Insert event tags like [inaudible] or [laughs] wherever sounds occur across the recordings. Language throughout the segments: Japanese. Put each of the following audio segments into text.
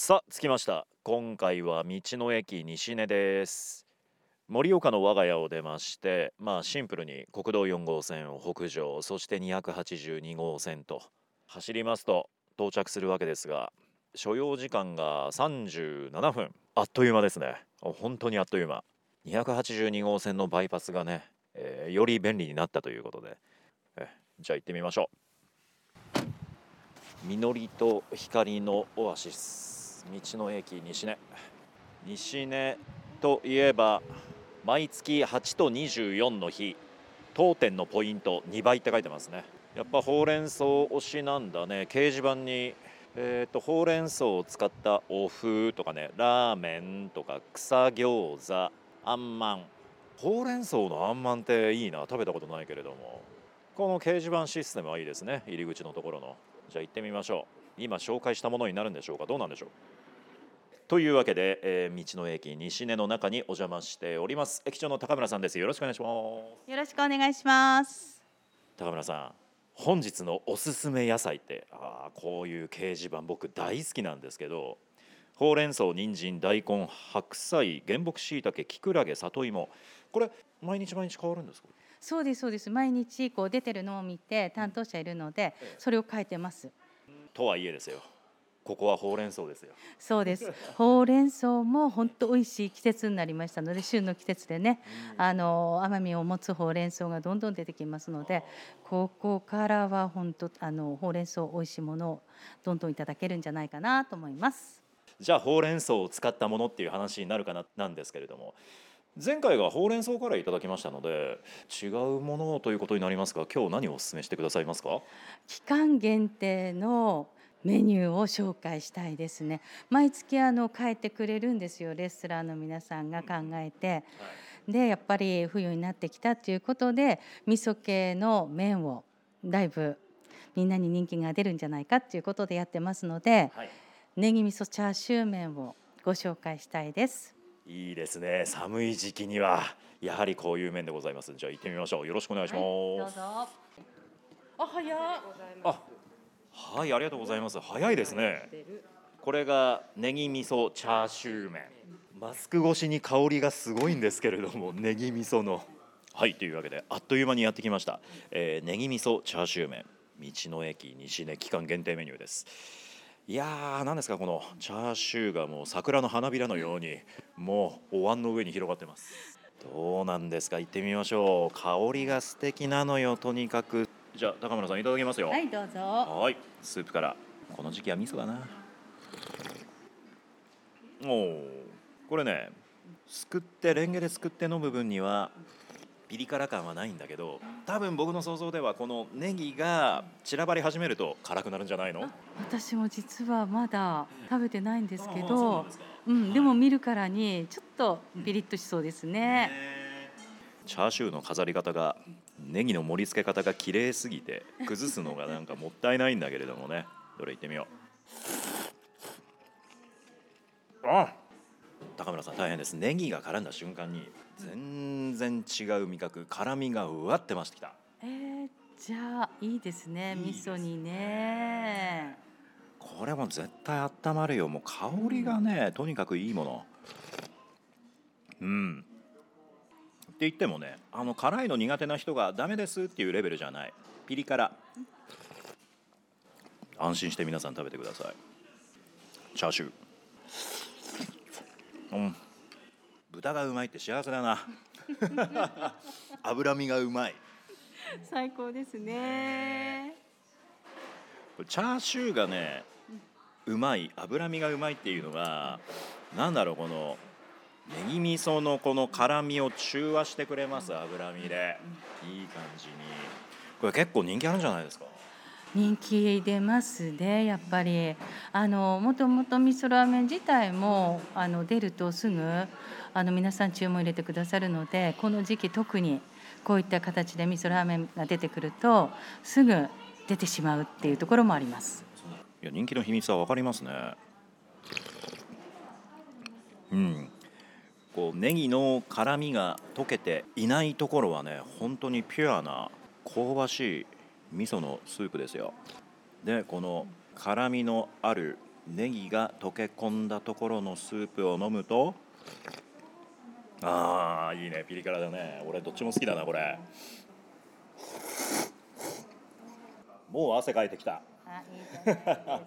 さあ着きました。今回は道の駅西根です。盛岡の我が家を出ましてまあシンプルに国道4号線を北上そして282号線と走りますと到着するわけですが所要時間が37分。あっという間ですね。本当にあっという間。282号線のバイパスがね、えーより便利になったということで。えじゃあ行ってみましょう。実りと光のオアシス。道の駅西根。西根といえば毎月8と24の日当店のポイント2倍って書いてますね。やっぱほうれん草推しなんだね。掲示板にえー、とほうれん草を使ったお風とかねラーメンとか草餃子あんまん。ほうれん草のあんまんっていいな。食べたことないけれども。この掲示板システムはいいですね。入り口のところの。じゃあ行ってみましょう。今紹介したものになるんでしょうか。どうなんでしょう。というわけで、えー道の駅西根の中にお邪魔しております。駅長の高村さんです。よろしくお願いします。よろしくお願いします。高村さん本日のおすすめ野菜ってあーこういう掲示板僕大好きなんですけどほうれん草人参大根白菜原木しいたけきくらげ里芋。これ毎日毎日変わるんですか？そうですそうです。毎日こう出てるのを見て担当者いるので、それを書いてます。とはいえですよここはほうれん草ですよそうです。[laughs] ほうれん草も本当美味しい季節になりましたので、旬の季節でね、あの甘みを持つほうれん草がどんどん出てきますので、ここからは本当あのほうれん草美味しいものをどんどんいただけるんじゃないかなと思います。じゃあほうれん草を使ったものっていう話になるかななんですけれども前回がほうれん草からいただきましたので違うものということになりますが今日何をお勧めしてくださいますか？期間限定のメニューを紹介したいですね。毎月あの変えてくれるんですよ。レストランの皆さんが考えて。でやっぱり冬になってきたっていうことで味噌系の麺をだいぶみんなに人気が出るんじゃないかっていうことでやってますのではい。ネギ味噌チャーシュー麺をご紹介したいです。いいですね。寒い時期にはやはりこういう麺でございます。じゃあ行ってみましょう。よろしくお願いします、はい、どうぞ。あ早はいありがとうございます。早いですね。これがネギ味噌チャーシュー麺。マスク越しに香りがすごいんですけれども [laughs] ネギ味噌の。はいというわけであっという間にやってきました、えー、ネギ味噌チャーシュー麺。道の駅西根期間限定メニューです。いやー何ですかこのチャーシューがもう桜の花びらのようにもうお椀の上に広がってます。どうなんですか行ってみましょう。香りが素敵なのよとにかく。じゃあ高村さんいただきますよはいどうぞはい、スープから。この時期は味噌だな。おお、これね、すくってレンゲですくって飲む分にはピリ辛感はないんだけど、多分僕の想像ではこのネギが散らばり始めると辛くなるんじゃないの？私も実はまだ食べてないんですけどうん、でも見るからにちょっとピリッとしそうですね。ねチャーシューの飾り方がネギの盛り付け方が綺麗すぎて崩すのがなんかもったいないんだけれどもね。どれいってみよう。あ高村さん大変です。ネギが絡んだ瞬間に全然違う味覚辛みがうわって増してきた。えー、じゃあいいですねいいですね。味噌にね。これも絶対温まるよ。もう香りがねとにかくいいもの。うんって言ってもねあの辛いの苦手な人がダメですっていうレベルじゃない。ピリ辛。安心して皆さん食べてください。チャーシュー。うん。豚がうまいって幸せだな。[laughs] 脂身がうまい。最高ですね。チャーシューがねうまい脂身がうまいっていうのがなんだろうこのネギ味噌のこの辛みを中和してくれます脂身で。いい感じに。これ結構人気あるんじゃないですか？人気出ますねやっぱり。あのもともと味噌ラーメン自体もあの出るとすぐあの皆さん注文入れてくださるのでこの時期特にこういった形で味噌ラーメンが出てくるとすぐ出てしまうっていうところもあります。いや人気の秘密は分かりますね。うんこうネギの辛みが溶けていないところはね本当にピュアな香ばしい味噌のスープですよ。でこの辛みのあるネギが溶け込んだところのスープを飲むとあーいいね。ピリ辛だね。俺どっちも好きだなこれ。もう汗かいてきた。[laughs]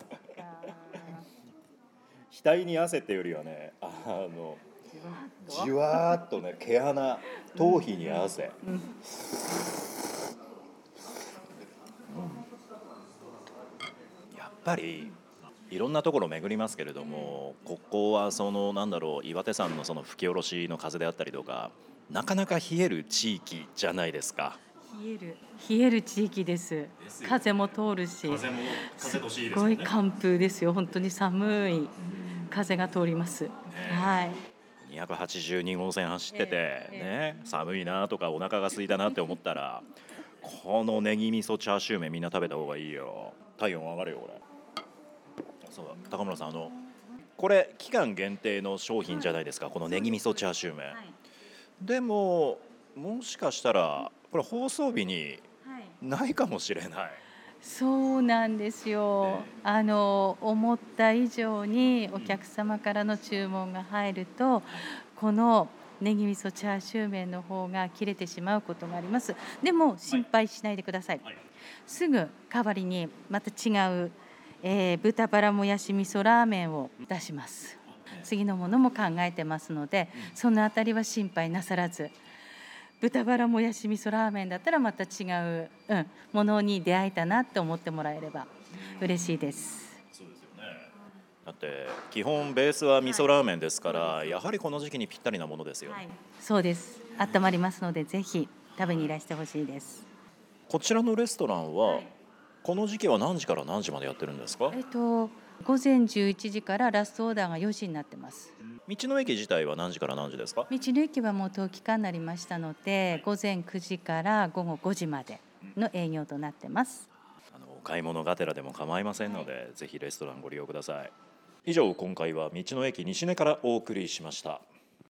額に汗ってよりはねあのじわーっとね毛穴頭皮に汗、うん。やっぱりいろんなところ巡りますけれども、ここはそのなんだろう岩手山のその吹き下ろしの風であったりとかなかなか冷える地域じゃないですか。冷える冷える地域です。ですよ風も通るしもすっごい寒風ですよ。本当に寒い風が通ります、はい282号線走ってて、えね寒いなとかお腹が空いたなって思ったらこのネギ味噌チャーシュー麺みんな食べた方がいいよ。体温上がるよこれ。そうだ高村さんあのこれ期間限定の商品じゃないですかこのネギ味噌チャーシュー麺、はい。でももしかしたらこれ放送日にはい。ないかもしれないそうなんですよ、あの思った以上にお客様からの注文が入るとこのネギ味噌チャーシュー麺の方が切れてしまうことがあります。でも心配しないでください、はい。すぐ代わりにまた違う、えー豚バラもやし味噌ラーメンを出します。次のものも考えてますのでそのあたりは心配なさらず豚バラもやし味噌ラーメンだったらまた違う、うん、ものに出会えたなって思ってもらえれば嬉しいです。そうですよねだって基本ベースは味噌ラーメンですから、やはりこの時期にぴったりなものですよ、はい、そうです。温まりますのでぜひ食べにいらしてほしいです。こちらのレストランは、はいこの時期は何時から何時までやってるんですか？えっと午前11時からラストオーダーが4時になってます。道の駅自体は何時から何時ですか？道の駅はもう冬期間になりましたので、午前9時から午後5時までの営業となってます。あのお買い物がてらでも構いませんので、ぜひレストランご利用ください以上今回は道の駅西根からお送りしました